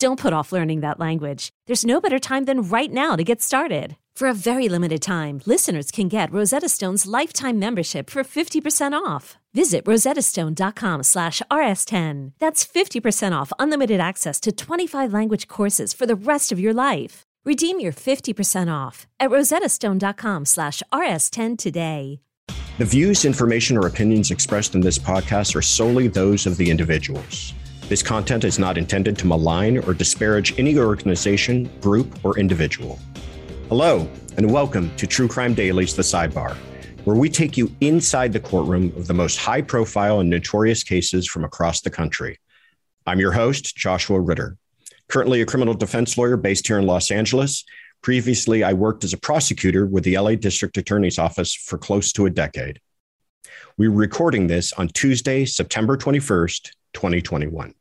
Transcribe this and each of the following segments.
Don't put off learning that language. There's no better time than right now to get started. For a very limited time, listeners can get Rosetta Stone's lifetime membership for 50% off. Visit rosettastone.com slash rs10. That's 50% off unlimited access to 25 language courses for the rest of your life. Redeem your 50% off at rosettastone.com slash rs10 today. The views, information, or opinions expressed in this podcast are solely those of the individuals. This content is not intended to malign or disparage any organization, group, or individual. Hello, and welcome to True Crime Daily's The Sidebar, where we take you inside the courtroom of the most high profile and notorious cases from across the country. I'm your host, Joshua Ritter, currently a criminal defense lawyer based here in Los Angeles. Previously, I worked as a prosecutor with the LA District Attorney's Office for close to a decade. We're recording this on Tuesday, September 21st, 2021.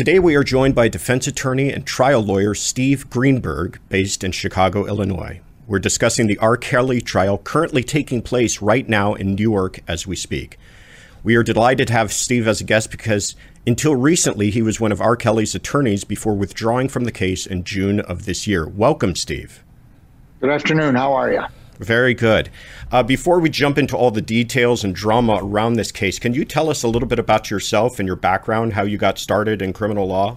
Today, we are joined by defense attorney and trial lawyer Steve Greenberg, based in Chicago, Illinois. We're discussing the R. Kelly trial currently taking place right now in New York as we speak. We are delighted to have Steve as a guest because until recently, he was one of R. Kelly's attorneys before withdrawing from the case in June of this year. Welcome, Steve. Good afternoon. How are you? Very good. Uh, before we jump into all the details and drama around this case, can you tell us a little bit about yourself and your background, how you got started in criminal law?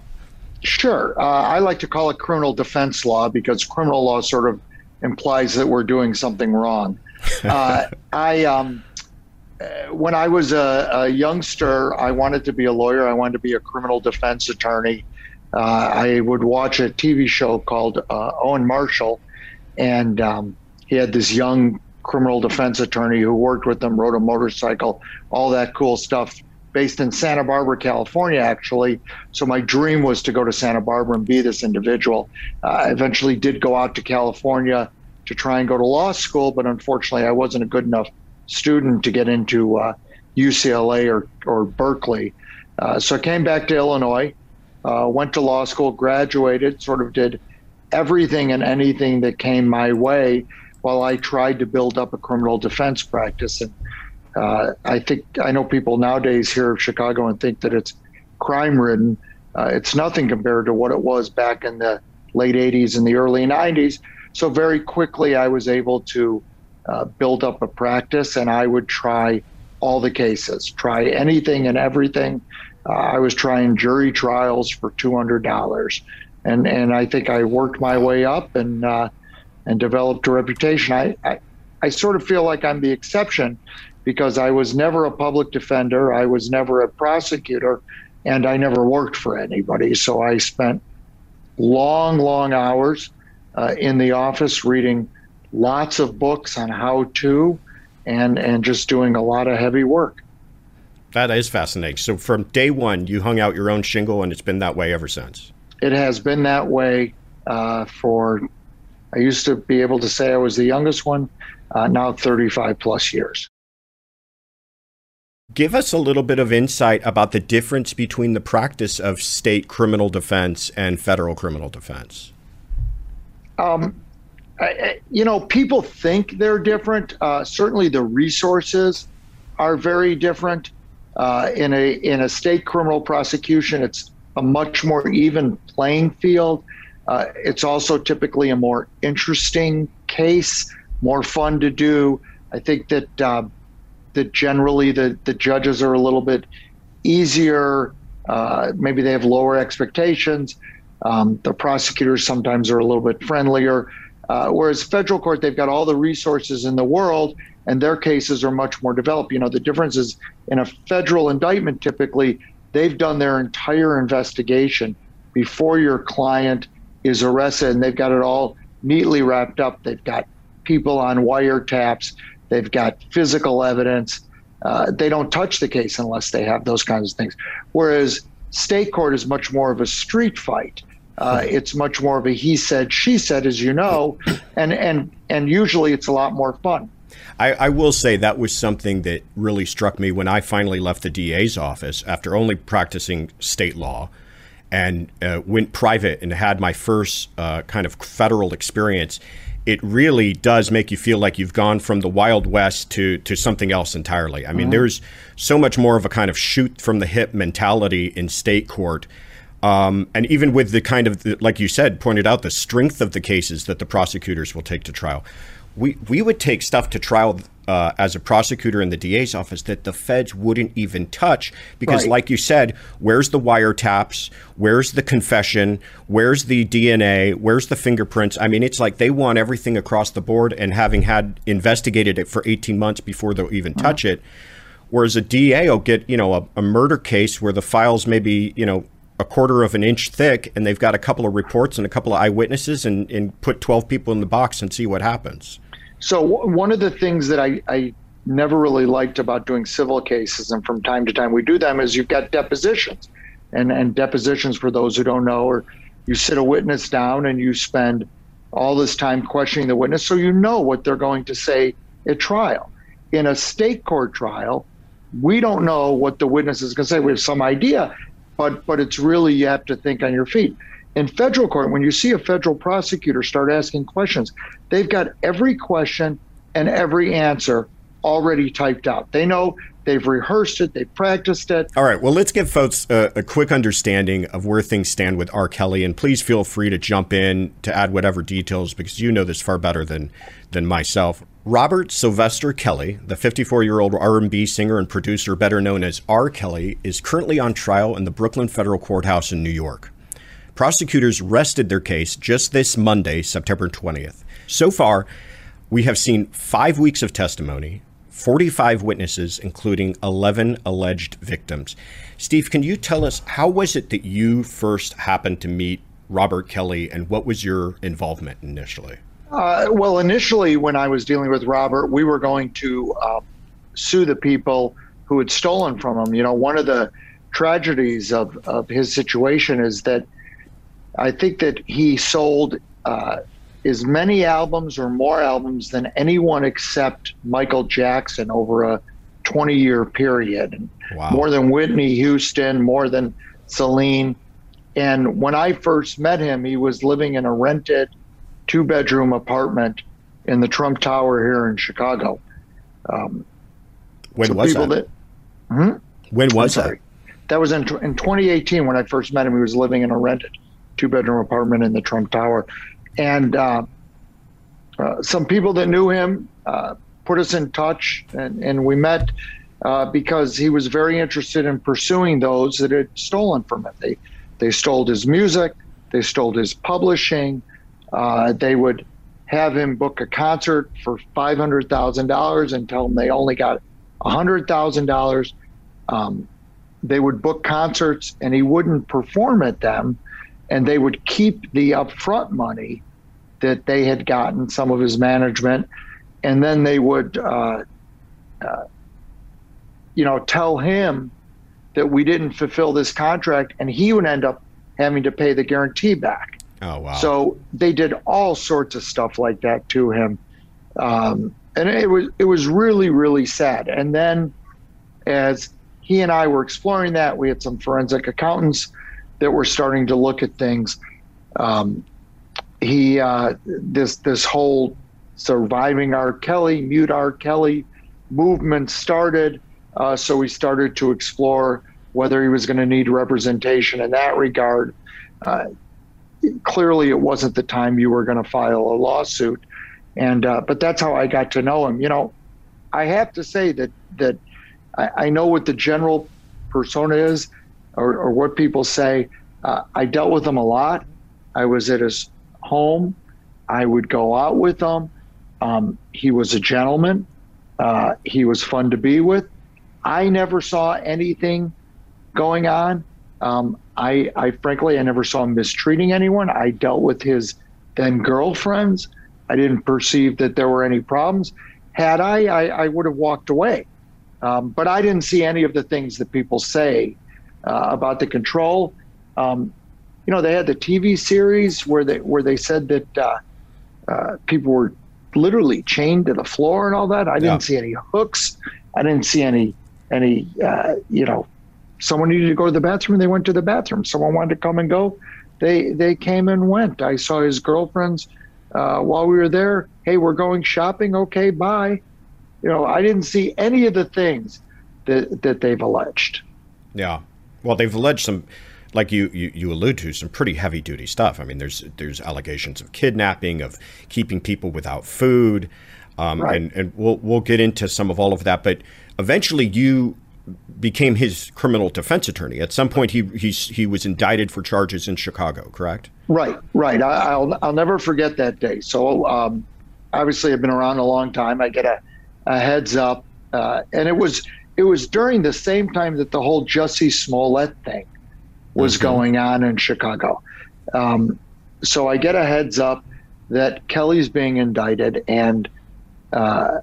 Sure. Uh, I like to call it criminal defense law because criminal law sort of implies that we're doing something wrong. Uh, I, um, uh, when I was a, a, youngster, I wanted to be a lawyer. I wanted to be a criminal defense attorney. Uh, I would watch a TV show called uh, Owen Marshall, and um, he had this young criminal defense attorney who worked with him, rode a motorcycle, all that cool stuff, based in Santa Barbara, California, actually. So my dream was to go to Santa Barbara and be this individual. Uh, I eventually did go out to California to try and go to law school, but unfortunately, I wasn't a good enough student to get into uh, UCLA or, or Berkeley. Uh, so I came back to Illinois, uh, went to law school, graduated, sort of did everything and anything that came my way while I tried to build up a criminal defense practice. And uh, I think I know people nowadays here of Chicago and think that it's crime ridden. Uh, it's nothing compared to what it was back in the late 80s and the early 90s. So very quickly, I was able to uh, build up a practice, and I would try all the cases, try anything and everything. Uh, I was trying jury trials for two hundred dollars, and and I think I worked my way up and uh, and developed a reputation. I, I, I sort of feel like I'm the exception because I was never a public defender, I was never a prosecutor, and I never worked for anybody. So I spent long, long hours uh, in the office reading lots of books on how to and and just doing a lot of heavy work. That is fascinating. So from day one, you hung out your own shingle, and it's been that way ever since. It has been that way uh, for I used to be able to say I was the youngest one, uh, now 35 plus years. Give us a little bit of insight about the difference between the practice of state criminal defense and federal criminal defense. Um, I, you know, people think they're different. Uh, certainly, the resources are very different. Uh, in a in a state criminal prosecution, it's a much more even playing field. Uh, it's also typically a more interesting case, more fun to do. I think that uh, that generally the the judges are a little bit easier. Uh, maybe they have lower expectations. Um, the prosecutors sometimes are a little bit friendlier. Uh, whereas federal court, they've got all the resources in the world, and their cases are much more developed. You know, the difference is in a federal indictment, typically they've done their entire investigation before your client is arrested and they've got it all neatly wrapped up. They've got people on wiretaps, they've got physical evidence, uh, they don't touch the case unless they have those kinds of things. Whereas state court is much more of a street fight. Uh, it's much more of a he said, she said, as you know, and and and usually it's a lot more fun. I, I, will say that was something that really struck me when I finally left the DA's office after only practicing state law and uh, went private and had my first uh, kind of federal experience. It really does make you feel like you've gone from the Wild West to to something else entirely. I mean, mm-hmm. there's so much more of a kind of shoot from the hip mentality in state court. Um, and even with the kind of, the, like you said, pointed out, the strength of the cases that the prosecutors will take to trial we we would take stuff to trial uh, as a prosecutor in the DA's office that the feds wouldn't even touch because, right. like you said, where's the wiretaps? Where's the confession? Where's the DNA? Where's the fingerprints? I mean, it's like they want everything across the board, and having had investigated it for 18 months before they'll even uh-huh. touch it. Whereas a DA will get, you know, a, a murder case where the files maybe, you know, a quarter of an inch thick and they've got a couple of reports and a couple of eyewitnesses and, and put 12 people in the box and see what happens. So one of the things that I, I never really liked about doing civil cases, and from time to time we do them, is you've got depositions, and and depositions for those who don't know, or you sit a witness down and you spend all this time questioning the witness, so you know what they're going to say at trial. In a state court trial, we don't know what the witness is going to say. We have some idea, but but it's really you have to think on your feet in federal court, when you see a federal prosecutor start asking questions, they've got every question and every answer already typed out. They know they've rehearsed it, they've practiced it. All right, well, let's give folks a, a, quick understanding of where things stand with R. Kelly, and please feel free to jump in to add whatever details because you know this far better than than myself. Robert Sylvester Kelly, the 54-year-old R&B singer and producer better known as R. Kelly, is currently on trial in the Brooklyn Federal Courthouse in New York. Prosecutors rested their case just this Monday, September 20th. So far, we have seen five weeks of testimony, 45 witnesses, including 11 alleged victims. Steve, can you tell us how was it that you first happened to meet Robert Kelly and what was your involvement initially? Uh, well, initially, when I was dealing with Robert, we were going to uh, sue the people who had stolen from him. You know, one of the tragedies of, of his situation is that I think that he sold uh, as many albums or more albums than anyone except Michael Jackson over a 20 year period. Wow. More than Whitney Houston, more than Celine. And when I first met him, he was living in a rented two bedroom apartment in the Trump Tower here in Chicago. Um, when was that? that hmm? When was that? That was in, in 2018 when I first met him. He was living in a rented two bedroom apartment in the Trump Tower. And uh, uh, some people that knew him uh, put us in touch, and, and we met uh, because he was very interested in pursuing those that had stolen from him. They, they stole his music, they stole his publishing, uh, they would have him book a concert for $500,000 and tell him they only got $100,000. Um, they would book concerts and he wouldn't perform at them and they would keep the upfront money that they had gotten, some of his management, and then they would, uh, uh, you know, tell him that we didn't fulfill this contract, and he would end up having to pay the guarantee back. Oh wow! So they did all sorts of stuff like that to him, um, and it was it was really really sad. And then, as he and I were exploring that, we had some forensic accountants that were starting to look at things. Um, he uh, this this whole surviving R. Kelly, mute R. Kelly movement started. Uh, so we started to explore whether he was going to need representation in that regard. Uh, clearly, it wasn't the time you were going to file a lawsuit, and uh, but that's how I got to know him. You know, I have to say that that I, I know what the general persona is or, or what people say. Uh, I dealt with him a lot. I was at his home. I would go out with him. Um, he was a gentleman. Uh, he was fun to be with. I never saw anything going on. Um, I, I frankly, I never saw him mistreating anyone. I dealt with his then girlfriends. I didn't perceive that there were any problems. Had I, I, I would have walked away. Um, but I didn't see any of the things that people say uh, about the control. Um, you know, they had the TV series where they where they said that uh, uh, people were literally chained to the floor and all that. I didn't see any hooks. I didn't see any any uh, you know, someone needed to go to the bathroom. They went to the bathroom. Someone wanted to come and go. They they came and went. I saw his girlfriends uh, while we were there. Hey, we're going shopping. Okay, bye. You know, I didn't see any of the things that that they've alleged. Yeah, well, they've alleged some like you, you, you allude to some pretty heavy duty stuff. I mean, there's there's allegations of kidnapping, of keeping people without food, um, right. and and we'll we'll get into some of all of that. But eventually, you became his criminal defense attorney. At some point, he he's, he was indicted for charges in Chicago. Correct? Right, right. I, will I'll never forget that day. So um, obviously, I've been around a long time. I get a, a heads up, uh, and it was it was during the same time that the whole Jussie Smollett thing was mm-hmm. going on in Chicago. Um, so I get a heads up that Kelly's being indicted, and uh,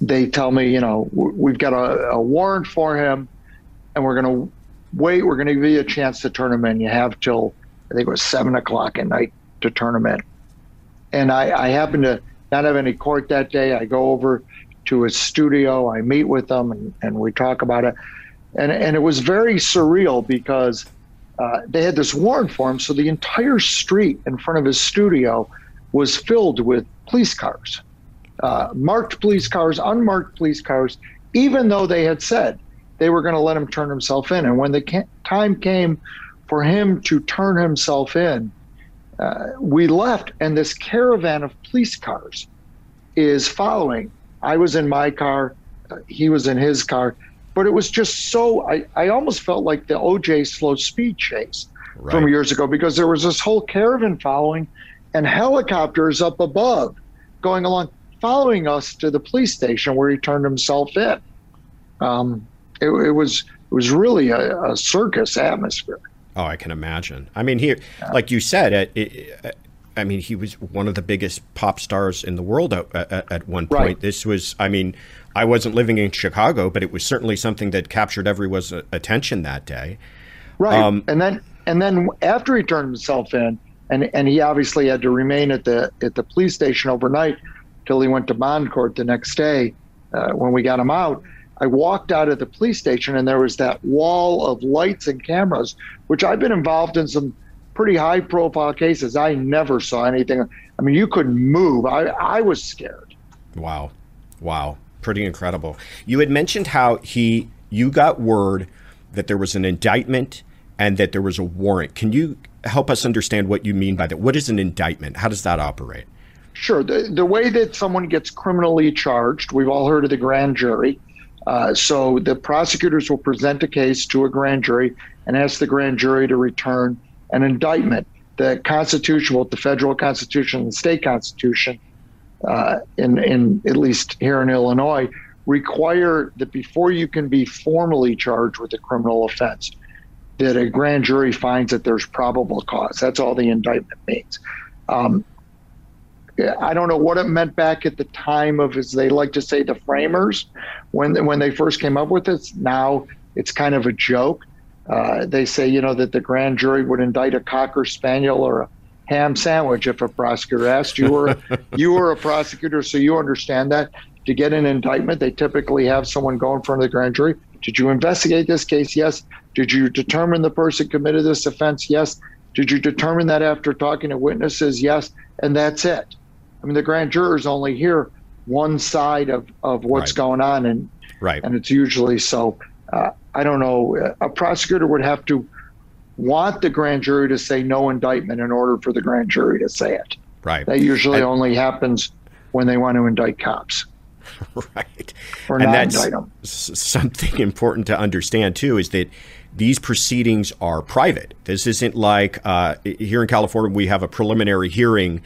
they tell me, you know, we've got a, a warrant for him, and we're going to wait. We're going to give you a chance to turn him in. You have till I think it was seven o'clock at night to turn him in. And I, I happen to not have any court that day. I go over to his studio. I meet with him, and, and we talk about it. And and it was very surreal because uh, they had this warrant for him, so the entire street in front of his studio was filled with police cars, uh, marked police cars, unmarked police cars, even though they had said they were going to let him turn himself in. And when the ca- time came for him to turn himself in, uh, we left, and this caravan of police cars is following. I was in my car, uh, he was in his car, but it was just so I, I almost felt like the OJ slow speed chase right. from years ago because there was this whole caravan following and helicopters up above going along following us to the police station where he turned himself in. Um, it, it, was it was really a, a, circus atmosphere. Oh, I can imagine. I mean, here, like you said, it, it, I mean, he was one of the biggest pop stars in the world at, at, at one point. Right. This was, I mean, I wasn't living in Chicago, but it was certainly something that captured everyone's attention that day. Right. Um, and then and then after he turned himself in, and and he obviously had to remain at the at the police station overnight till he went to bond court the next day uh, when we got him out. I walked out of the police station and there was that wall of lights and cameras, which I've been involved in some pretty high profile cases. I never saw anything. I mean, you couldn't move. I, I was scared. Wow. Wow pretty incredible. You had mentioned how he you got word that there was an indictment and that there was a warrant. Can you help us understand what you mean by that? What is an indictment? How does that operate? Sure. The, the way that someone gets criminally charged, we've all heard of the grand jury. Uh, so the prosecutors will present a case to a grand jury and ask the grand jury to return an indictment. The Constitution, both the federal Constitution and the state Constitution, uh, in, in at least here in Illinois, require that before you can be formally charged with a criminal offense, that a grand jury finds that there's probable cause. That's all the indictment means. Um, I don't know what it meant back at the time of, as they like to say, the framers, when when they first came up with this. Now it's kind of a joke. Uh, they say, you know, that the grand jury would indict a cocker spaniel or a ham sandwich if a prosecutor asked. You were you were a prosecutor, so you understand that. To get an indictment, they typically have someone go in front of the grand jury. Did you investigate this case? Yes. Did you determine the person committed this offense? Yes. Did you determine that after talking to witnesses? Yes. And that's it. I mean, the grand jurors only hear one side of, of what's right. going on, and right. and it's usually so. Uh, I don't know. A prosecutor would have to want the grand jury to say no indictment in order for the grand jury to say it. Right. That usually only happens when they want to indict cops. Right. Or and that's something important to understand too is that these proceedings are private. This isn't like uh, here in California we have a preliminary hearing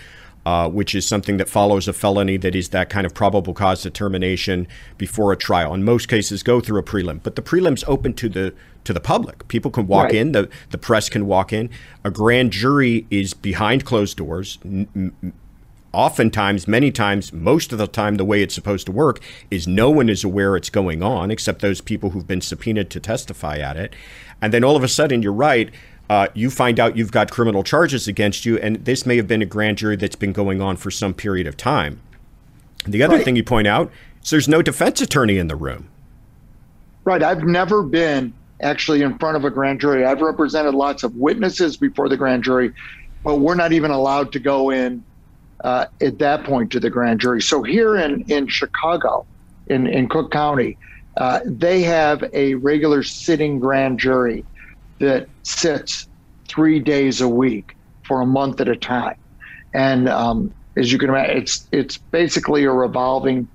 uh, which is something that follows a felony that is that kind of probable cause determination before a trial. In most cases, go through a prelim, but the prelim's open to the to the public. People can walk right. in. the The press can walk in. A grand jury is behind closed doors. oftentimes, many times, most of the time, the way it's supposed to work is no one is aware it's going on except those people who've been subpoenaed to testify at it. And then all of a sudden, you're right. Uh, you find out you've got criminal charges against you, and this may have been a grand jury that's been going on for some period of time. The other right. thing you point out is there's no defense attorney in the room. Right. I've never been actually in front of a grand jury. I've represented lots of witnesses before the grand jury, but we're not even allowed to go in uh, at that point to the grand jury. So here in, in Chicago, in, in Cook County, uh, they have a regular sitting grand jury that sits three days a week for a month at a time. And um, as you can imagine, it's it's basically a revolving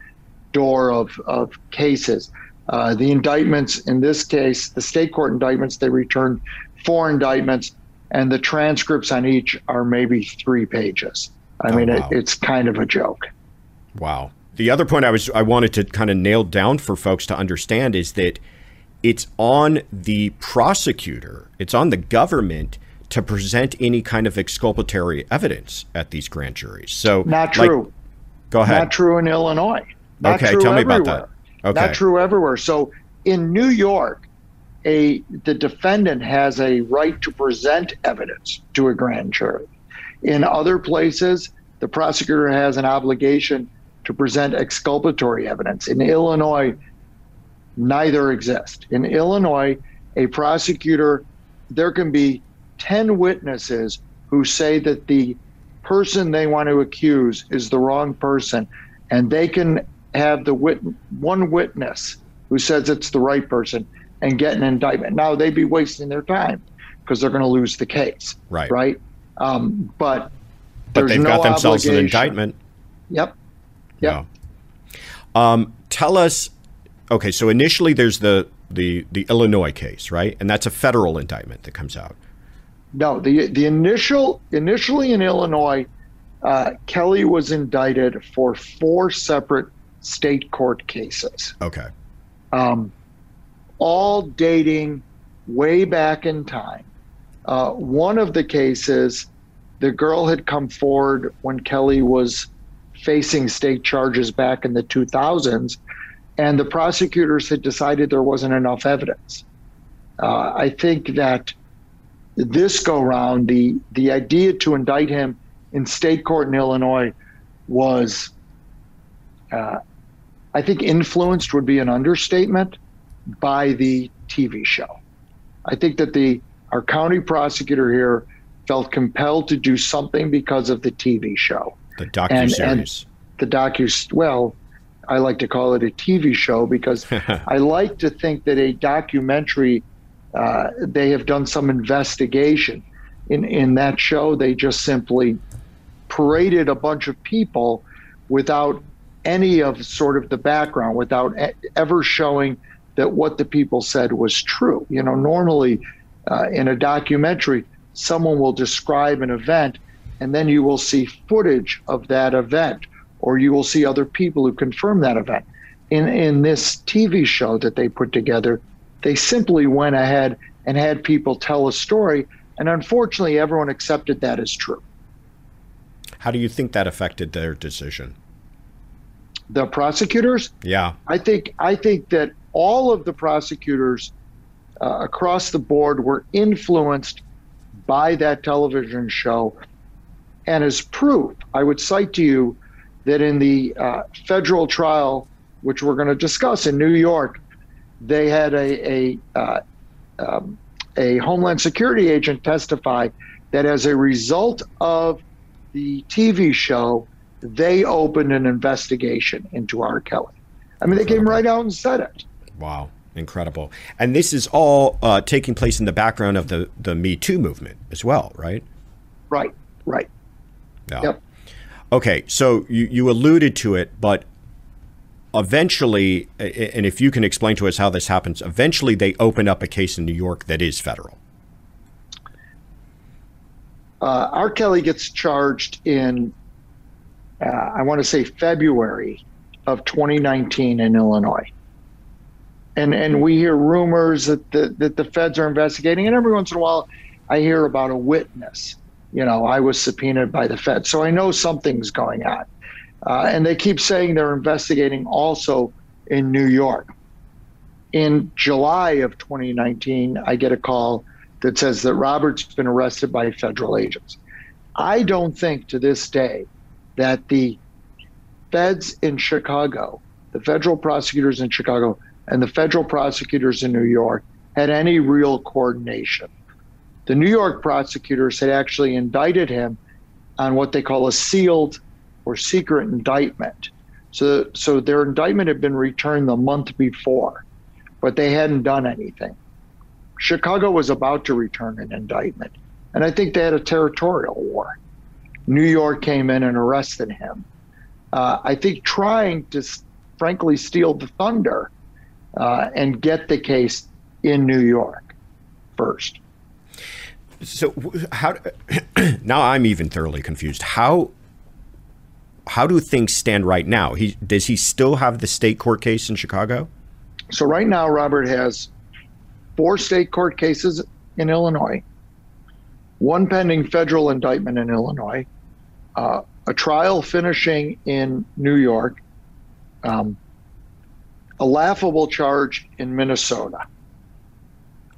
door of, of cases. Uh, the indictments, in this case, the state court indictments, they returned four indictments, and the transcripts on each are maybe three pages. I oh, mean, wow. it, it's kind of a joke. Wow. The other point I was I wanted to kind of nail down for folks to understand is that it's on the prosecutor, it's on the government to present any kind of exculpatory evidence at these grand juries. So not true. Like, go ahead. Not true in Illinois. Not okay, tell me about that. Okay. Not true everywhere. So in New York, a the defendant has a right to present evidence to a grand jury. In other places, the prosecutor has an obligation to present exculpatory evidence. In Illinois, neither exist. In Illinois, a prosecutor, there can be 10 witnesses who say that the person they want to accuse is the wrong person, and they can have the wit- one witness who says it's the right person and get an indictment. Now they'd be wasting their time because they're going to lose the case. Right. Right. Um, but but they've no got themselves obligation. an indictment. Yep. Yep. Um, tell us. Okay, so initially there's the the the Illinois case, right? And that's a federal indictment that comes out. No, the the initial initially in Illinois, uh, Kelly was indicted for four separate state court cases. Okay. Um, all dating way back in time. Uh, one of the cases, the girl had come forward when Kelly was facing state charges back in the 2000s, and the prosecutors had decided there wasn't enough evidence. Uh, I think that this go round, the the idea to indict him in state court in Illinois was, uh, I think, influenced would be an understatement by the TV show. I think that the our county prosecutor here felt compelled to do something because of the TV show. The docu series. The docu well, I like to call it a TV show because I like to think that a documentary uh, they have done some investigation. In in that show, they just simply paraded a bunch of people without any of sort of the background, without ever showing that what the people said was true. You know, normally uh, in a documentary, someone will describe an event, and then you will see footage of that event, or you will see other people who confirm that event. In in this TV show that they put together, they simply went ahead and had people tell a story. And unfortunately, everyone accepted that as true. How do you think that affected their decision? The prosecutors? Yeah. I think I think that all of the prosecutors uh, across the board were influenced by that television show. And as proof, I would cite to you that in the uh, federal trial, which we're going to discuss in New York, they had a a, uh, um, a Homeland Security agent testify that as a result of the TV show, they opened an investigation into R. Kelly. I mean, they came right out and said it. Wow, incredible! And this is all uh, taking place in the background of the the Me Too movement as well, right? Right. Right. Yeah. Yep. Okay, so you, you alluded to it, but eventually, and if you can explain to us how this happens, eventually they open up a case in New York that is federal. Uh, R. Kelly gets charged in, uh, I want to say February of 2019 in Illinois. And, and we hear rumors that the, that the feds are investigating, and every once in a while, I hear about a witness you know, I was subpoenaed by the Fed. So I know something's going on. Uh, and they keep saying they're investigating also in New York. In July of 2019, I get a call that says that Robert's been arrested by federal agents. I don't think to this day that the feds in Chicago, the federal prosecutors in Chicago, and the federal prosecutors in New York had any real coordination. The New York prosecutors had actually indicted him on what they call a sealed or secret indictment. So, so their indictment had been returned the month before, but they hadn't done anything. Chicago was about to return an indictment, and I think they had a territorial war. New York came in and arrested him. Uh, I think trying to, frankly, steal the thunder uh, and get the case in New York first. So how now I'm even thoroughly confused. How how do things stand right now? He does he still have the state court case in Chicago? So right now Robert has four state court cases in Illinois, one pending federal indictment in Illinois, uh, a trial finishing in New York, um, a laughable charge in Minnesota.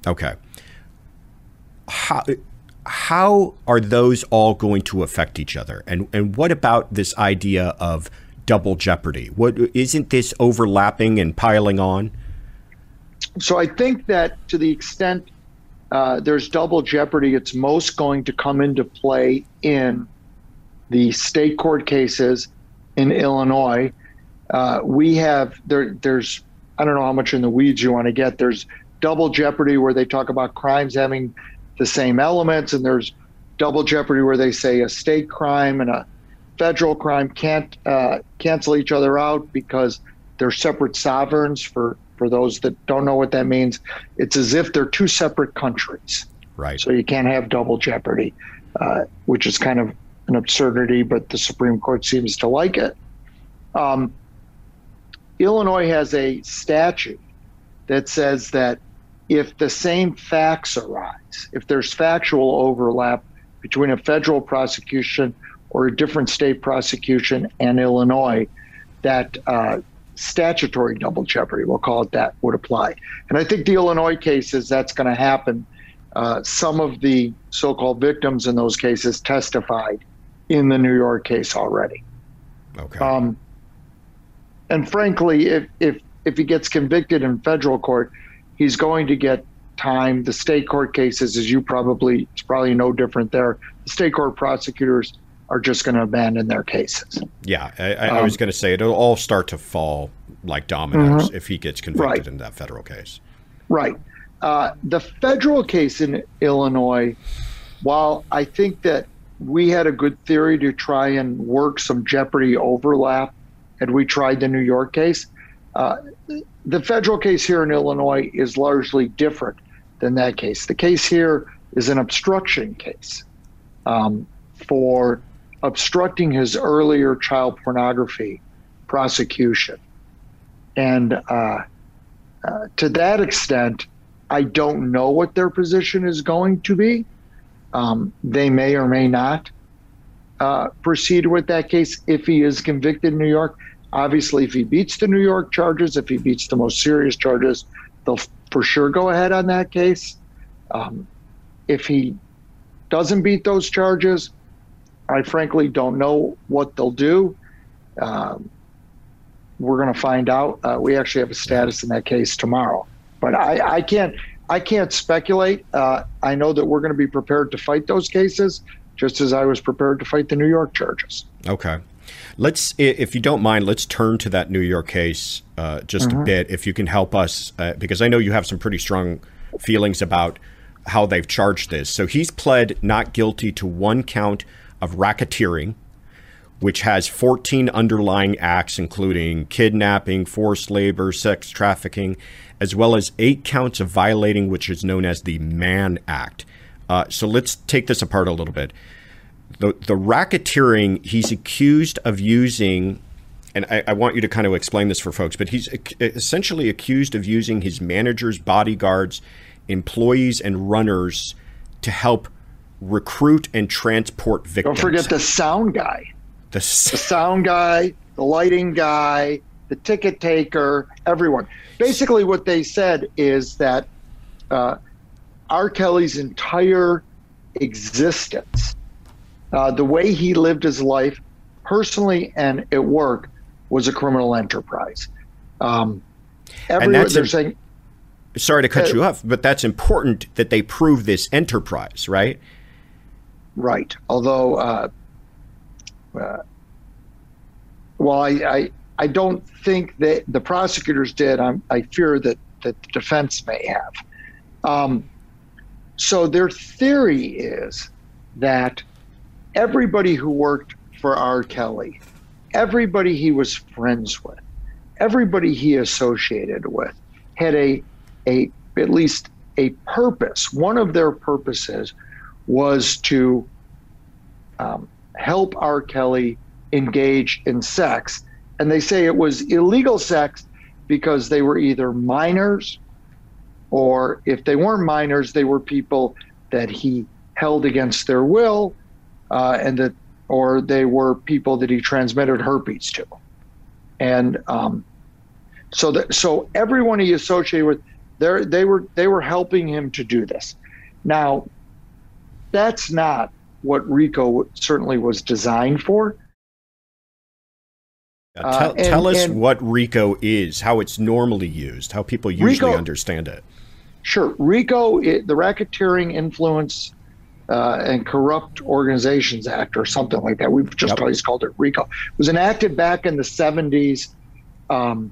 Okay. How how are those all going to affect each other? And and what about this idea of double jeopardy? What isn't this overlapping and piling on? So I think that to the extent uh, there's double jeopardy, it's most going to come into play in the state court cases in Illinois. Uh, we have there. There's I don't know how much in the weeds you want to get. There's double jeopardy where they talk about crimes having the same elements, and there's double jeopardy where they say a state crime and a federal crime can't uh, cancel each other out because they're separate sovereigns. For for those that don't know what that means, it's as if they're two separate countries. Right. So you can't have double jeopardy, uh, which is kind of an absurdity, but the Supreme Court seems to like it. Um, Illinois has a statute that says that if the same facts arise, if there's factual overlap between a federal prosecution or a different state prosecution and Illinois, that uh, statutory double jeopardy, we'll call it that, would apply. And I think the Illinois cases, that's going to happen. Uh, some of the so called victims in those cases testified in the New York case already. Okay. Um, and frankly, if, if, if he gets convicted in federal court, he's going to get time. The state court cases, as you probably, it's probably no different there. The state court prosecutors are just going to abandon their cases. Yeah, I, I um, was going to say it'll all start to fall like dominoes mm-hmm. if he gets convicted right. in that federal case. Right. Uh, the federal case in Illinois, while I think that we had a good theory to try and work some jeopardy overlap, had we tried the New York case, uh, the federal case here in Illinois is largely different than that case. The case here is an obstruction case um, for obstructing his earlier child pornography prosecution. And uh, uh, to that extent, I don't know what their position is going to be. Um, they may or may not uh, proceed with that case if he is convicted in New York. Obviously, if he beats the New York charges, if he beats the most serious charges, they'll for sure go ahead on that case. Um, if he doesn't beat those charges, I frankly don't know what they'll do. Um, we're going to find out. Uh, we actually have a status in that case tomorrow, but I, I can't. I can't speculate. Uh, I know that we're going to be prepared to fight those cases, just as I was prepared to fight the New York charges. Okay. Let's, if you don't mind, let's turn to that New York case uh, just mm-hmm. a bit. If you can help us, uh, because I know you have some pretty strong feelings about how they've charged this. So he's pled not guilty to one count of racketeering, which has 14 underlying acts, including kidnapping, forced labor, sex trafficking, as well as eight counts of violating, which is known as the Mann Act. Uh, so let's take this apart a little bit the the racketeering he's accused of using and I, I, want you to kind of explain this for folks, but he's essentially accused of using his managers, bodyguards, employees, and runners to help recruit and transport victims. Don't forget the sound guy. The, s- the sound guy, the lighting guy, the ticket taker, everyone. Basically, what they said is that uh, R. Kelly's entire existence, uh, the way he lived his life, personally and at work, was a criminal enterprise. Um, everywhere they're a, saying. Sorry to cut uh, you off, but that's important that they prove this enterprise, right? Right. Although, uh, uh, well, I, I, I don't think that the prosecutors did. I'm, I fear that that the defense may have. Um, so their theory is that everybody who worked for R. Kelly, everybody he was friends with, everybody he associated with, had a a at least a purpose. One of their purposes was to um, help R. Kelly engage in sex. And they say it was illegal sex because they were either minors or if they weren't minors, they were people that he held against their will uh, and that or they were people that he transmitted herpes to. And um, so that so everyone he associated with, they they were they were helping him to do this. Now, that's not what RICO certainly was designed for. Uh, tell, and, tell, us what RICO is, how it's normally used, how people usually RICO, understand it. Sure. RICO, it, the Racketeering Influence uh, and Corrupt Organizations Act, or something like that. We've just yep. always called it RICO. It was enacted back in the 70s um,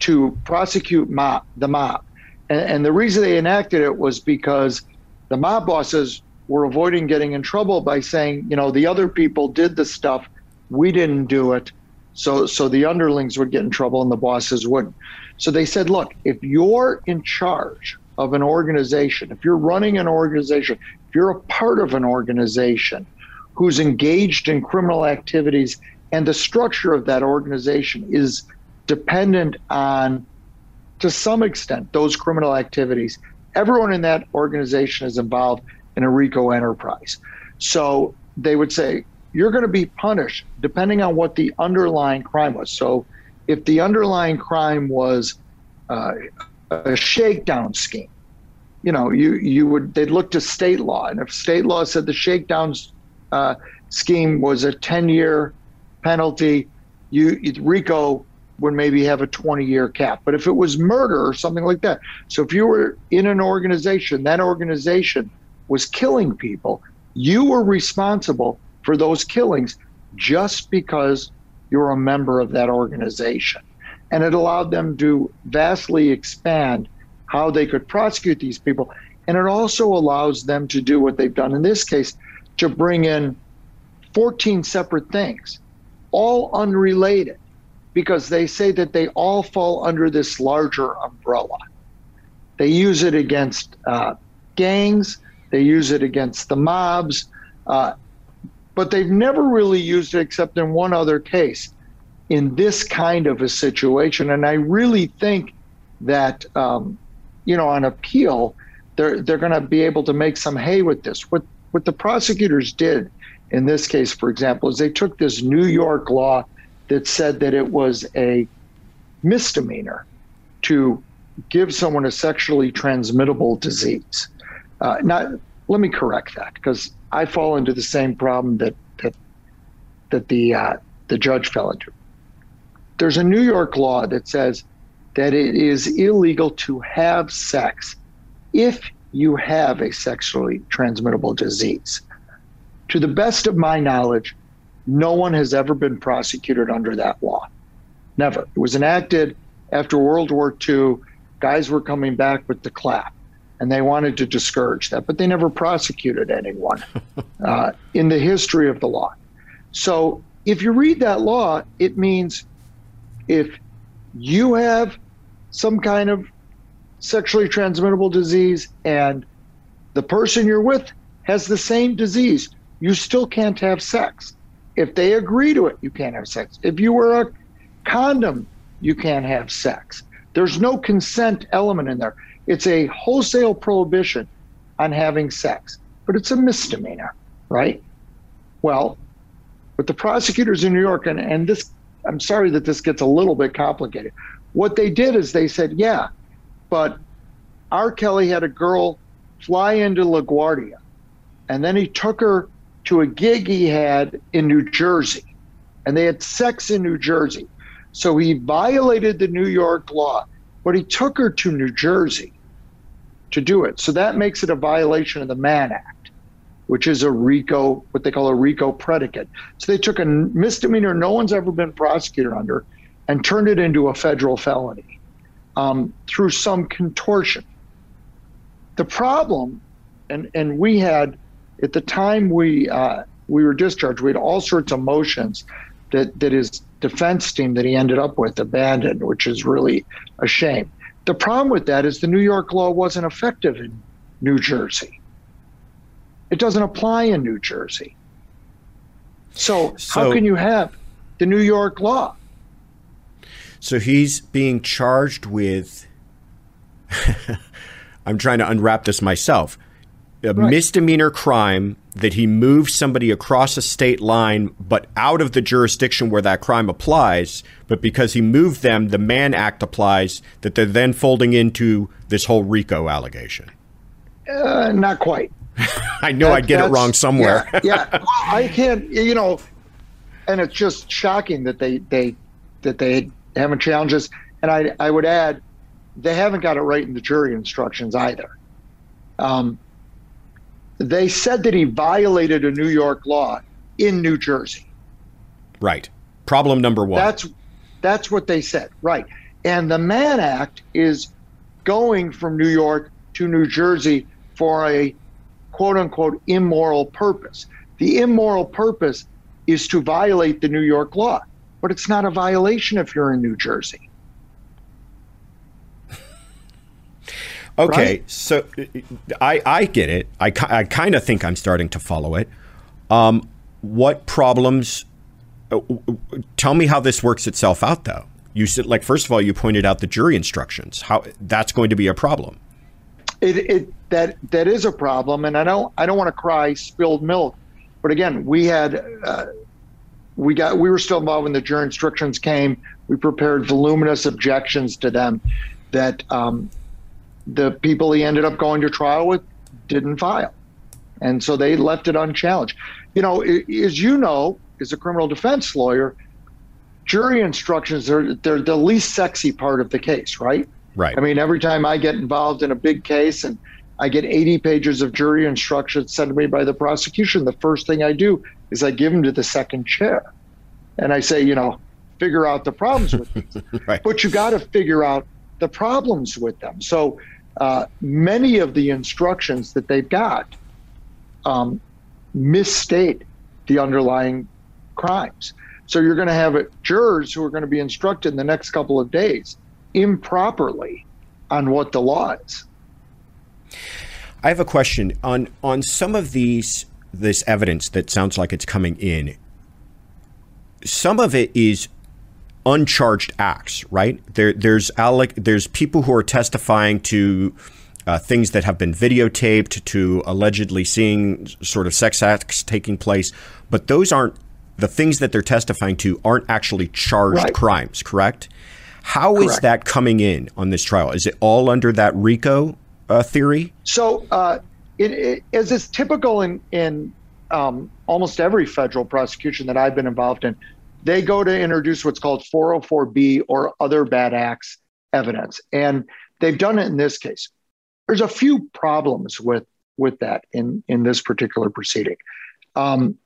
to prosecute mob, the mob. And, and the reason they enacted it was because the mob bosses were avoiding getting in trouble by saying, you know, the other people did the stuff, we didn't do it. So so the underlings would get in trouble and the bosses wouldn't. So they said, look, if you're in charge of an organization, if you're running an organization, if you're a part of an organization who's engaged in criminal activities and the structure of that organization is dependent on to some extent those criminal activities everyone in that organization is involved in a RICO enterprise. So they would say, you're going to be punished depending on what the underlying crime was. So if the underlying crime was uh, a shakedown scheme, you know, you, you would, they'd look to state law. And if state law said the shakedown uh, scheme was a 10 year penalty, you, RICO would maybe have a 20 year cap. But if it was murder or something like that, so if you were in an organization, that organization was killing people, you were responsible for those killings just because you're a member of that organization. And it allowed them to vastly expand how they could prosecute these people. And it also allows them to do what they've done in this case to bring in 14 separate things, all unrelated, because they say that they all fall under this larger umbrella. They use it against uh, gangs, they use it against the mobs, uh, but they've never really used it except in one other case in this kind of a situation. And I really think that, um, you know, on appeal, they're, they're going to be able to make some hay with this. What, what the prosecutors did in this case, for example, is they took this New York law that said that it was a misdemeanor to give someone a sexually transmittable disease. Uh, now, let me correct that because I fall into the same problem that that that the uh, the judge fell into. There's a New York law that says that it is illegal to have sex if you have a sexually transmittable disease. To the best of my knowledge, no one has ever been prosecuted under that law. Never. It was enacted after World War II. Guys were coming back with the clap and they wanted to discourage that, but they never prosecuted anyone uh, in the history of the law. So if you read that law, it means if you have some kind of sexually transmittable disease and the person you're with has the same disease, you still can't have sex. If they agree to it, you can't have sex. If you wear a condom, you can't have sex. There's no consent element in there. It's a wholesale prohibition on having sex. but it's a misdemeanor, right? Well, but the prosecutors in New York, and, and this, I'm sorry that this gets a little bit complicated. What they did is they said, yeah, but R. Kelly had a girl fly into LaGuardia, and then he took her to a gig he had in New Jersey, and they had sex in New Jersey. So he violated the New York law, but he took her to New Jersey to do it. So that makes it a violation of the Mann Act, which is a RICO, what they call a RICO predicate. So they took a misdemeanor no one's ever been prosecuted under and turned it into a federal felony um, through some contortion. The problem, and, and we had, at the time we, uh, we were discharged, we had all sorts of motions that, that his defense team that he ended up with abandoned, which is really a shame. The problem with that is the New York law wasn't effective in New Jersey. It doesn't apply in New Jersey. So, so how can you have the New York law? So he's being charged with. I'm trying to unwrap this myself. A right. misdemeanor crime that he moved somebody across a state line, but out of the jurisdiction where that crime applies. But because he moved them, the Mann Act applies. That they're then folding into this whole RICO allegation. Uh, not quite. I know that, I get it wrong somewhere. yeah, yeah. Well, I can't. You know, and it's just shocking that they they that they haven't challenged this. And I I would add, they haven't got it right in the jury instructions either. Um, they said that he violated a New York law in New Jersey. Right. Problem number one. That's that's what they said. Right. And the Mann Act is going from New York to New Jersey for a quote unquote immoral purpose. The immoral purpose is to violate the New York law, but it's not a violation if you're in New Jersey. Okay, right? so I I get it. I I kind of think I'm starting to follow it. Um, what problems? Uh, tell me how this works itself out, though. You said, like, first of all, you pointed out the jury instructions. How that's going to be a problem. It, it that that is a problem, and I don't I don't want to cry spilled milk, but again, we had uh, we got we were still involved when the jury instructions came. We prepared voluminous objections to them that um, the people he ended up going to trial with didn't file. And so they left it unchallenged. You know, as you know, as a criminal defense lawyer, jury instructions are they're the least sexy part of the case, right? Right. I mean, every time I get involved in a big case and I get 80 pages of jury instructions sent to me by the prosecution, the first thing I do is I give them to the second chair. And I say, you know, figure out the problems with them. right. But you got to figure out the problems with them. So uh, many of the instructions that they've got um, misstate the underlying crimes. So you're going to have jurors who are going to be instructed in the next couple of days improperly on what the law is. I have a question on on some of these this evidence that sounds like it's coming in. Some of it is uncharged acts, right? There, there's Alec, there's people who are testifying to uh, things that have been videotaped, to allegedly seeing sort of sex acts taking place, but those aren't the things that they're testifying to aren't actually charged right. crimes, correct? How correct. is that coming in on this trial? Is it all under that RICO uh, theory? So, uh, it, it, as is typical in in um, almost every federal prosecution that I've been involved in, they go to introduce what's called 404B or other bad acts evidence. And they've done it in this case. There's a few problems with with that in in this particular proceeding. Um,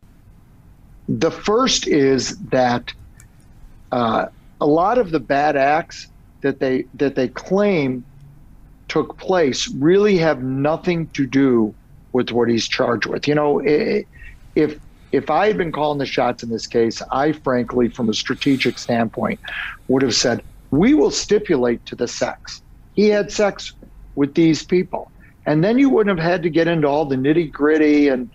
the first is that uh, a lot of the bad acts that they that they claim took place really have nothing to do with what he's charged with. You know, if if I had been calling the shots in this case, I frankly, from a strategic standpoint, would have said, we will stipulate to the sex. He had sex with these people. And then you wouldn't have had to get into all the nitty gritty and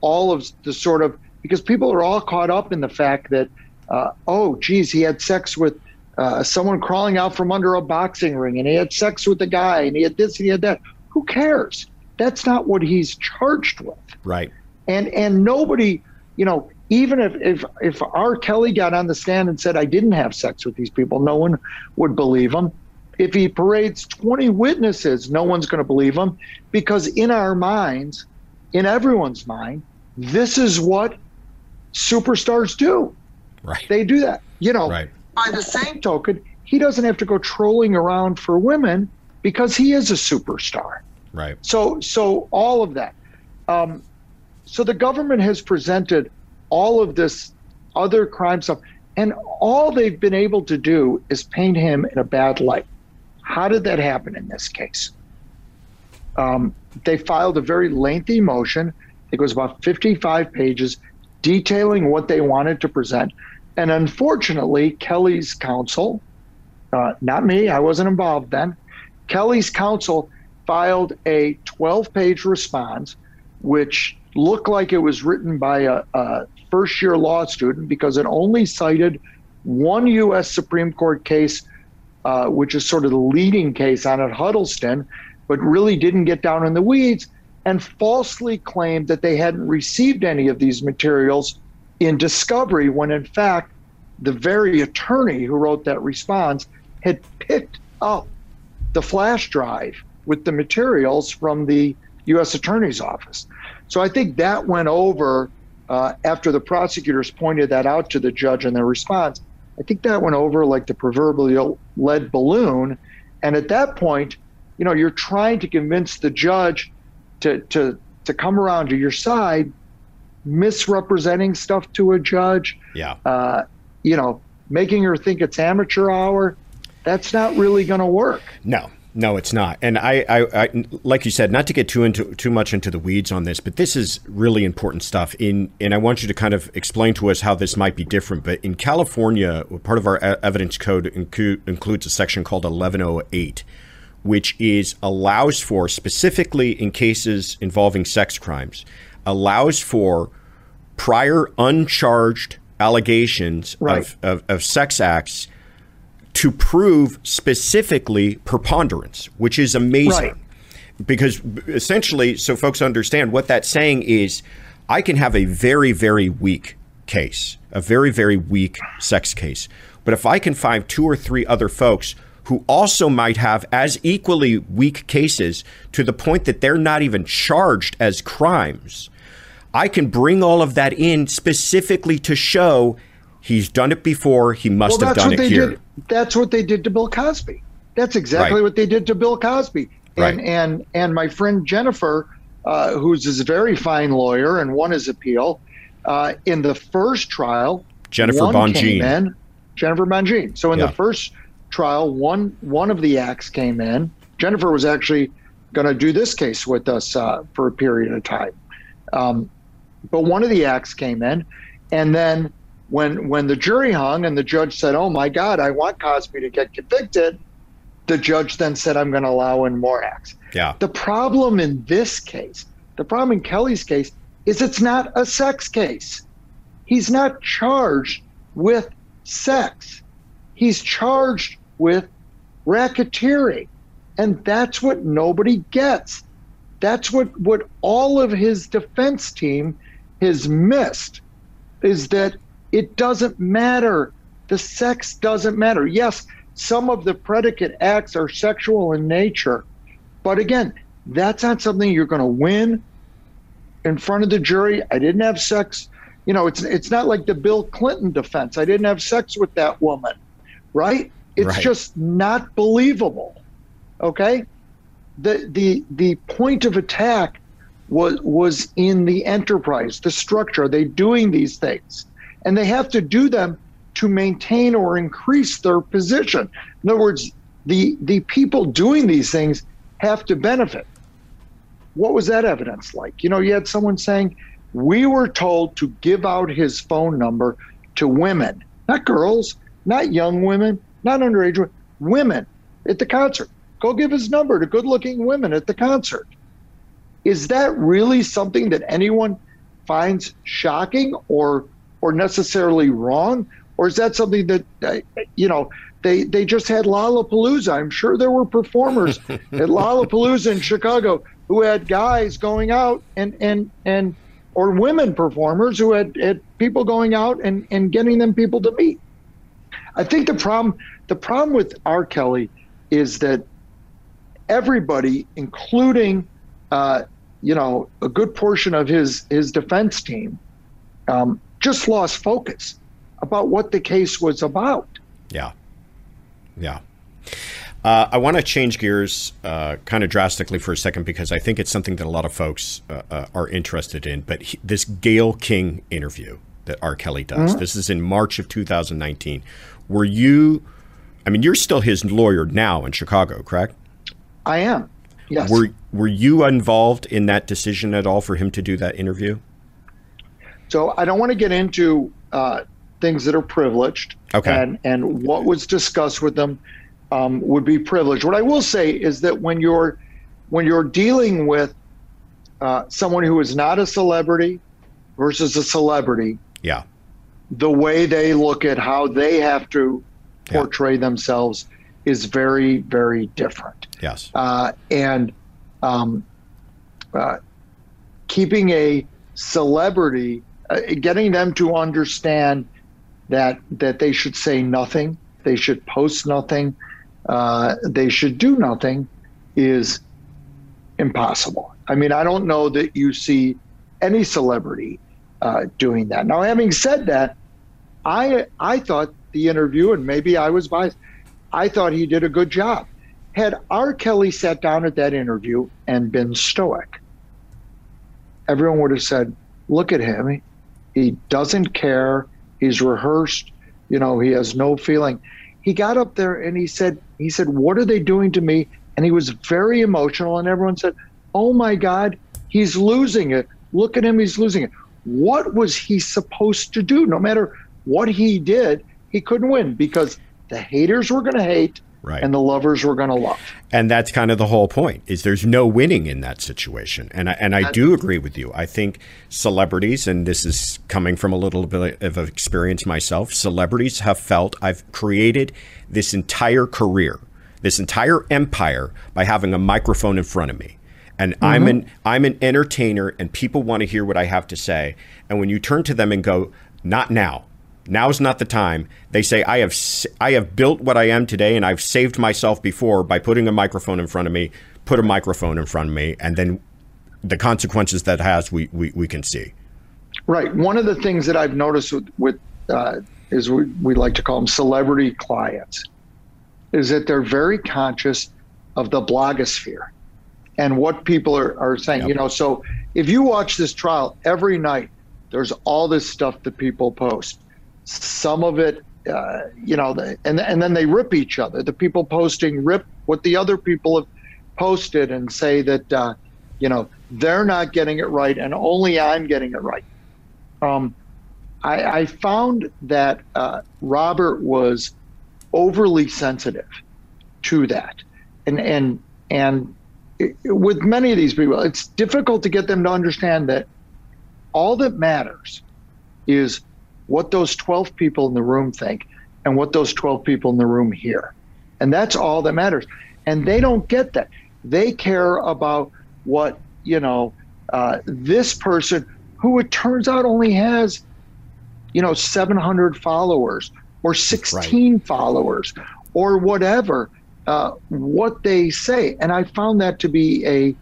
all of the sort of, because people are all caught up in the fact that, uh, oh, geez, he had sex with uh, someone crawling out from under a boxing ring and he had sex with a guy and he had this and he had that. Who cares? That's not what he's charged with. Right. And and nobody, you know, even if if if R. Kelly got on the stand and said I didn't have sex with these people, no one would believe him. If he parades 20 witnesses, no one's going to believe him because in our minds, in everyone's mind, this is what superstars do. Right. They do that. You know, right. by the same token, he doesn't have to go trolling around for women because he is a superstar. Right. So, so all of that. Um, so the government has presented all of this other crime stuff, and all they've been able to do is paint him in a bad light. How did that happen in this case? Um, they filed a very lengthy motion. It was about 55 pages detailing what they wanted to present. And unfortunately, Kelly's counsel, uh, not me, I wasn't involved then, Kelly's counsel filed a 12 page response, which looked like it was written by a, a first year law student because it only cited one U.S. Supreme Court case, uh, which is sort of the leading case on it, Huddleston, but really didn't get down in the weeds and falsely claimed that they hadn't received any of these materials in discovery when in fact the very attorney who wrote that response had picked up the flash drive with the materials from the U.S. Attorney's Office. So I think that went over uh, after the prosecutors pointed that out to the judge in their response. I think that went over like the proverbial lead balloon. And at that point, you know, you're trying to convince the judge to to to come around to your side, misrepresenting stuff to a judge. Yeah. Uh, you know, making her think it's amateur hour. That's not really going to work. No, no, it's not. And I, I, I, like you said, not to get too into too much into the weeds on this, but this is really important stuff. In and I want you to kind of explain to us how this might be different. But in California, part of our evidence code include, includes a section called 1108, which is allows for specifically in cases involving sex crimes, allows for prior uncharged allegations Right. of, of, of sex acts to prove specifically preponderance, which is amazing. Right. Because essentially, so folks understand what that's saying is I can have a very, very weak case, a very, very weak sex case. But if I can find two or three other folks who also might have as equally weak cases to the point that they're not even charged as crimes, I can bring all of that in specifically to show he's done it before, he must well, have that's done what it they here. did. That's what they did to Bill Cosby. That's exactly Right. what they did to Bill Cosby. And Right. and and my friend Jennifer, uh, who's a very fine lawyer and won his appeal, uh, in the first trial, Jennifer Bonjean. Jennifer Bonjean. So in Yeah. the first trial, one one of the acts came in. Jennifer was actually going to do this case with us uh, for a period of time. Um, but one of the acts came in, and then when when the jury hung and the judge said, "Oh my God, I want Cosby to get convicted," the judge then said, "I'm going to allow in more acts." Yeah. The problem in this case, the problem in Kelly's case, is it's not a sex case. He's not charged with sex. He's charged with racketeering. And that's what nobody gets. That's what, what all of his defense team has missed is that it doesn't matter. The sex doesn't matter. Yes, some of the predicate acts are sexual in nature, but again, that's not something you're going to win in front of the jury. I didn't have sex. You know, it's it's not like the Bill Clinton defense. I didn't have sex with that woman, right? It's Right. just not believable. Okay? The the the point of attack was was in the enterprise, the structure. Are they doing these things? And they have to do them to maintain or increase their position. In other words, the the people doing these things have to benefit. What was that evidence like? You know, you had someone saying, We were told to give out his phone number to women, not girls, not young women, not underage women, at the concert. Go give his number to good looking women at the concert. Is that really something that anyone finds shocking or or necessarily wrong? Or is that something that uh, you know they they just had Lollapalooza? I'm sure there were performers at Lollapalooza in Chicago who had guys going out and and and or women performers who had, had people going out and, and getting them people to meet. I think the problem the problem with R. Kelly is that everybody, including uh, you know a good portion of his his defense team, um, just lost focus about what the case was about. Yeah, yeah. Uh, I want to change gears uh, kind of drastically for a second because I think it's something that a lot of folks uh, uh are interested in. But he, this Gayle King interview that R. Kelly does, mm-hmm. this is in March of 2019. Were you, I mean, you're still his lawyer now in Chicago, correct? I am. Yes. Were Were you involved in that decision at all for him to do that interview? So I don't want to get into uh, things that are privileged. Okay. And and what was discussed with them um, would be privileged. What I will say is that when you're when you're dealing with uh, someone who is not a celebrity versus a celebrity, yeah, the way they look at how they have to portray themselves is very very different. Yes, uh, and um, uh, keeping a celebrity, uh, getting them to understand that that they should say nothing, they should post nothing, uh, they should do nothing is impossible. I mean, I don't know that you see any celebrity uh, doing that. Now, having said that, I I thought the interview, and maybe I was biased, I thought he did a good job. Had R. Kelly sat down at that interview and been stoic, everyone would have said, "Look at him. He doesn't care. He's rehearsed. You know, he has no feeling." he got up there and he said, he said, what are they doing to me? And he was very emotional. And everyone said, oh my God, he's losing it. Look at him, he's losing it. What was he supposed to do? No matter what he did, he couldn't win because the haters were going to hate Right. And the lovers were going to love. And that's kind of the whole point is there's no winning in that situation. And I, and I do agree with you. I think celebrities, and this is coming from a little bit of experience myself, celebrities have felt I've created this entire career, this entire empire by having a microphone in front of me. And mm-hmm. I'm an I'm an entertainer and people want to hear what I have to say. And when you turn to them and go, not now, Now's not the time. They say I have I have built what I am today, and I've saved myself before by putting a microphone in front of me. Put a microphone in front of me, and then the consequences that has we we, we can see. Right. One of the things that I've noticed with, with uh, is we, we like to call them celebrity clients, is that they're very conscious of the blogosphere and what people are, are saying. Yep. You know, so if you watch this trial every night, there's all this stuff that people post some of it uh, you know and and then they rip each other. The people posting rip what the other people have posted and say that uh, you know they're not getting it right and only i'm getting it right. Um, I, I, found that uh, robert was overly sensitive to that. And and and it, with many of these people it's difficult to get them to understand that all that matters is what those 12 people in the room think and what those 12 people in the room hear. And that's all that matters. And they don't get that. They care about what, you know, uh, this person who it turns out only has, you know, 700 followers or 16 right. followers or whatever, uh, what they say. And I found that to be a,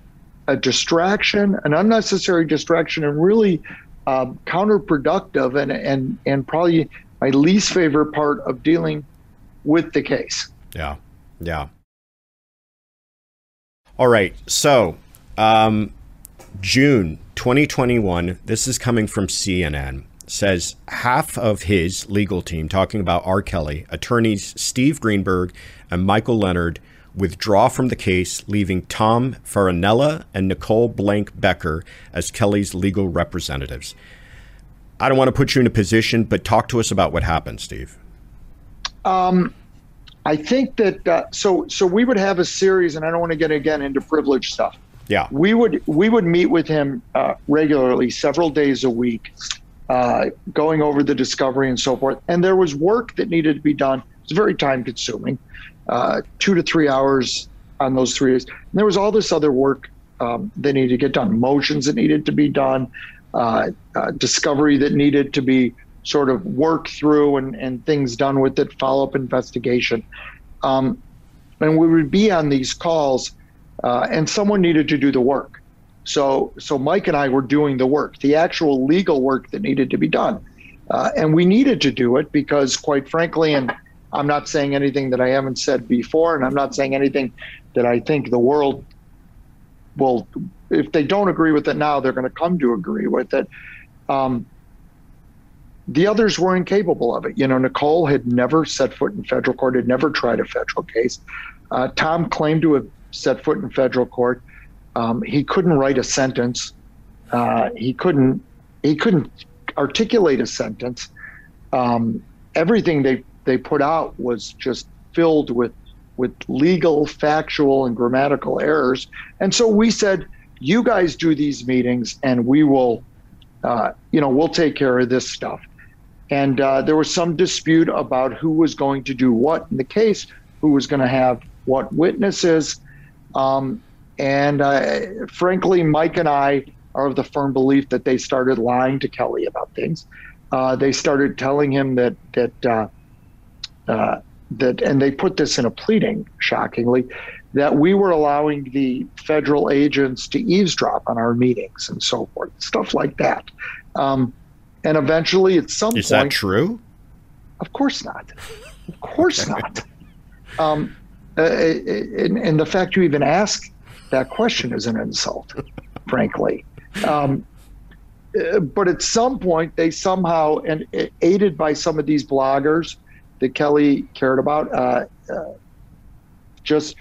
a distraction, an unnecessary distraction, and really um, counterproductive and, and, and probably my least favorite part of dealing with the case. Yeah. Yeah. All right. So, um, June 2021, this is coming from CNN, says half of his legal team, talking about R. Kelly, attorneys Steve Greenberg and Michael Leonard, withdraw from the case, leaving Tom Farinella and Nicole Blank Becker as Kelly's legal representatives. I don't want to put you in a position, but talk to us about what happened, Steve. Um, I think that uh, so so we would have a series, and I don't want to get again into privilege stuff. Yeah, we would we would meet with him uh, regularly, several days a week, uh, going over the discovery and so forth. And there was work that needed to be done. It's very time consuming uh, two to three hours on those three days. And there was all this other work um, that needed to get done, motions that needed to be done, uh, uh, discovery that needed to be sort of worked through and, and things done with it, follow up investigation. Um, and we would be on these calls, uh, and someone needed to do the work. So, so Mike and I were doing the work, the actual legal work that needed to be done. Uh, and we needed to do it because, quite frankly, and I'm not saying anything that I haven't said before, and I'm not saying anything that I think the world will, if they don't agree with it now, they're going to come to agree with it. Um, the others were incapable of it. You know, Nicole had never set foot in federal court, had never tried a federal case. Uh, Tom claimed to have set foot in federal court. Um, he couldn't write a sentence. Uh, he couldn't. He couldn't articulate a sentence. Um, everything they they put out was just filled with with legal, factual, and grammatical errors. And so we said, "You guys do these meetings, and we will, uh, you know, we'll take care of this stuff." And uh, there was some dispute about who was going to do what in the case, who was going to have what witnesses. Um, and uh, frankly, Mike and I are of the firm belief that they started lying to Kelly about things. Uh, they started telling him that that uh, uh, that, and they put this in a pleading, shockingly, that we were allowing the federal agents to eavesdrop on our meetings and so forth, stuff like that. Um, and eventually, at some is point, is that true? Of course not. Of course not. Um, uh, and, and, the fact you even ask that question is an insult, frankly. Um, uh, but at some point, they somehow, and aided by some of these bloggers that Kelly cared about, uh, uh, just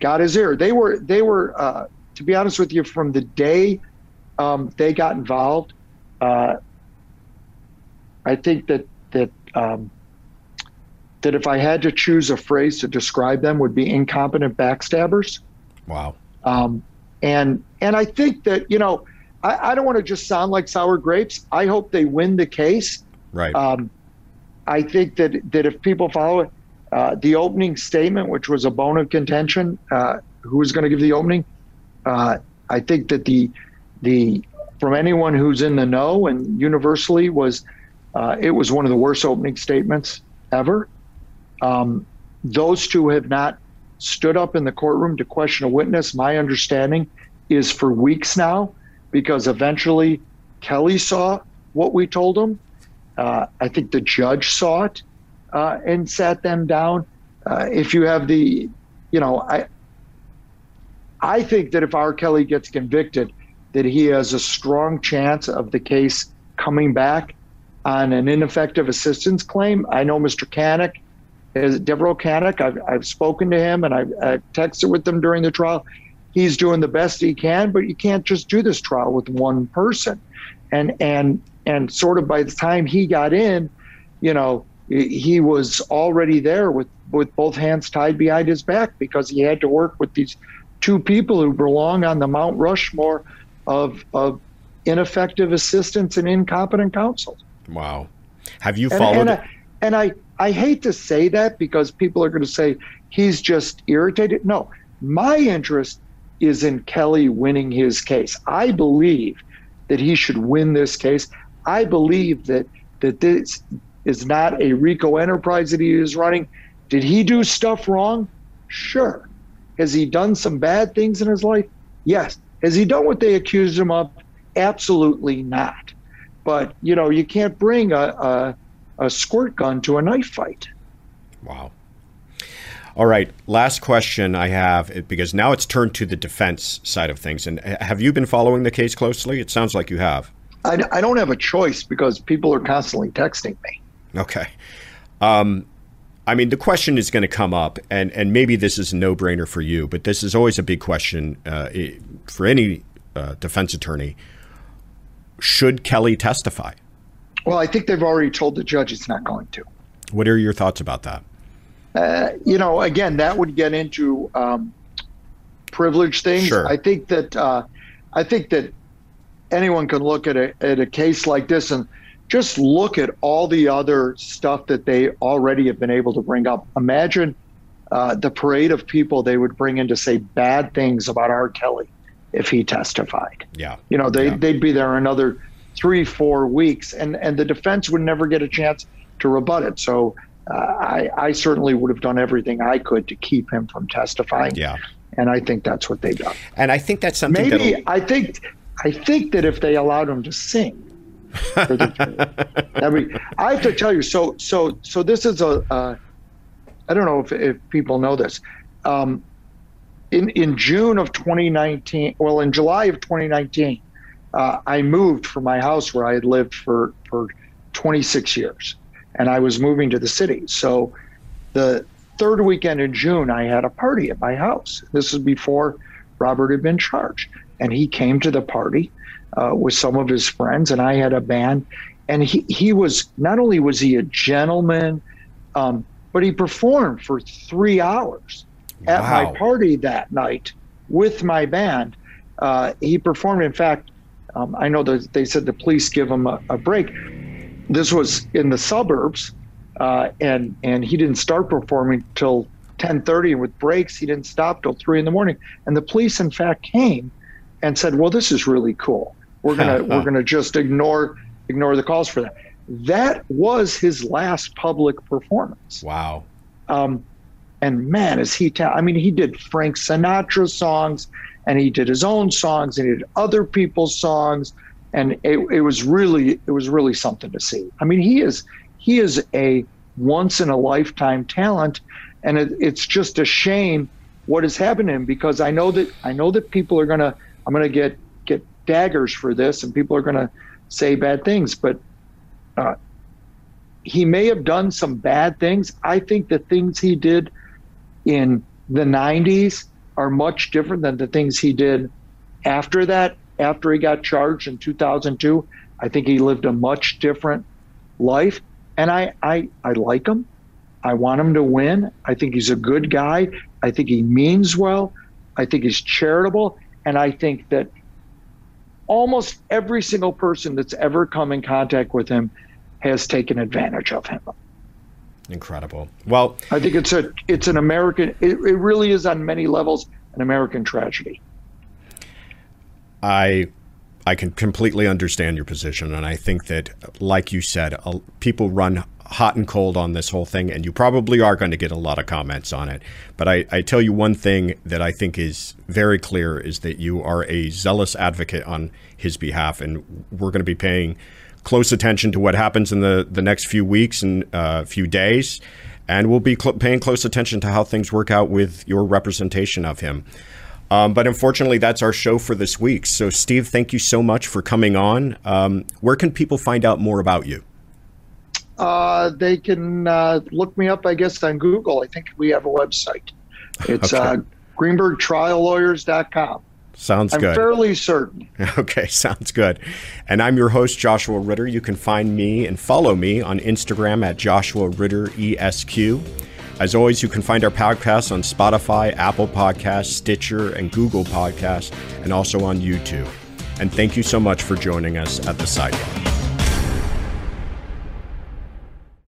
got his ear. They were, they were, uh, to be honest with you, from the day um, they got involved, uh, I think that that um, that if I had to choose a phrase to describe them, would be incompetent backstabbers. Wow. Um, and and I think that you know I, I don't want to just sound like sour grapes. I hope they win the case. Right. Um, I think that that if people follow it, uh, the opening statement, which was a bone of contention, uh, who was going to give the opening? Uh, I think that the the from anyone who's in the know and universally was uh, it was one of the worst opening statements ever. Um, those two have not stood up in the courtroom to question a witness. My understanding is for weeks now, because eventually Kelly saw what we told him. Uh, I think the judge saw it uh, and sat them down. Uh, if you have the, you know, I, I think that if R. Kelly gets convicted, that he has a strong chance of the case coming back on an ineffective assistance claim. I know Mr. Cannick, is Deveraux Cannick. I've, I've spoken to him and I've, I've texted with him during the trial. He's doing the best he can, but you can't just do this trial with one person. And and and sort of by the time he got in, you know, he was already there with with both hands tied behind his back because he had to work with these two people who belong on the Mount Rushmore of of ineffective assistants and incompetent counsel. Wow. Have you followed? And, and, I, and I, I hate to say that because people are going to say he's just irritated. No, my interest is in Kelly winning his case. I believe that he should win this case. I believe that that this is not a RICO enterprise that he is running. Did he do stuff wrong? Sure. Has he done some bad things in his life? Yes. Has he done what they accused him of? Absolutely not. But you know, you can't bring a, a, a squirt gun to a knife fight. Wow. All right, last question I have because now it's turned to the defense side of things. And uh, have you been following the case closely? It sounds like you have. I, I don't have a choice because people are constantly texting me. Okay. Um, I mean, the question is going to come up, and, and maybe this is a no brainer for you, but this is always a big question uh, for any uh, defense attorney should Kelly testify? Well, I think they've already told the judge it's not going to. What are your thoughts about that? Uh, you know, again, that would get into um, privilege things. Sure. I think that uh, I think that anyone can look at a at a case like this and just look at all the other stuff that they already have been able to bring up. Imagine uh, the parade of people they would bring in to say bad things about R. Kelly if he testified. Yeah. You know, they, yeah. they'd be there another three, four weeks, and, and the defense would never get a chance to rebut it. So uh, I, I certainly would have done everything I could to keep him from testifying. Yeah. And I think that's what they've done. And I think that's something Maybe I think I think that if they allowed him to sing, the- every, I have to tell you. So so so this is a. Uh, I don't know if, if people know this. Um, in in June of 2019, well, in July of 2019, uh, I moved from my house where I had lived for for 26 years, and I was moving to the city. So the third weekend in June, I had a party at my house. This is before Robert had been charged, and he came to the party uh, with some of his friends, and I had a band. And he he was not only was he a gentleman, um, but he performed for three hours at Wow. my party that night with my band. Uh, he performed. In fact, um, I know that they said the police give him a, a break. This was in the suburbs, uh, and and he didn't start performing till 10:30. And with breaks, he didn't stop till three in the morning. And the police, in fact, came and said, "Well, this is really cool. We're gonna we're gonna just ignore ignore the calls for that." That was his last public performance. Wow. Um, and man, is he? Ta- I mean, he did Frank Sinatra songs, and he did his own songs, and he did other people's songs, and it, it was really, it was really something to see. I mean, he is, he is a once in a lifetime talent, and it, it's just a shame what has happened to him because I know that I know that people are gonna, I'm gonna get get daggers for this, and people are gonna say bad things, but. Uh, he may have done some bad things. I think the things he did in the 90s are much different than the things he did after that, after he got charged in 2002. I think he lived a much different life. And I, I, I like him. I want him to win. I think he's a good guy. I think he means well. I think he's charitable. And I think that almost every single person that's ever come in contact with him has taken advantage of him. Incredible. Well, I think it's a it's an American. It, it really is on many levels an American tragedy. I I can completely understand your position, and I think that, like you said, people run hot and cold on this whole thing, and you probably are going to get a lot of comments on it. But I, I tell you one thing that I think is very clear is that you are a zealous advocate on his behalf, and we're going to be paying close attention to what happens in the, the next few weeks and uh, few days, and we'll be cl- paying close attention to how things work out with your representation of him. Um, but unfortunately, that's our show for this week. So, Steve, thank you so much for coming on. Um, where can people find out more about you? Uh, they can uh, look me up, I guess, on Google. I think we have a website. It's Okay. uh, GreenbergTrialLawyers.com. Sounds good. I'm fairly certain. Okay, sounds good. And I'm your host, Joshua Ritter. You can find me and follow me on Instagram at Joshua Ritter ESQ. As always, you can find our podcast on Spotify, Apple Podcasts, Stitcher, and Google Podcasts, and also on YouTube. And thank you so much for joining us at the Sidebar.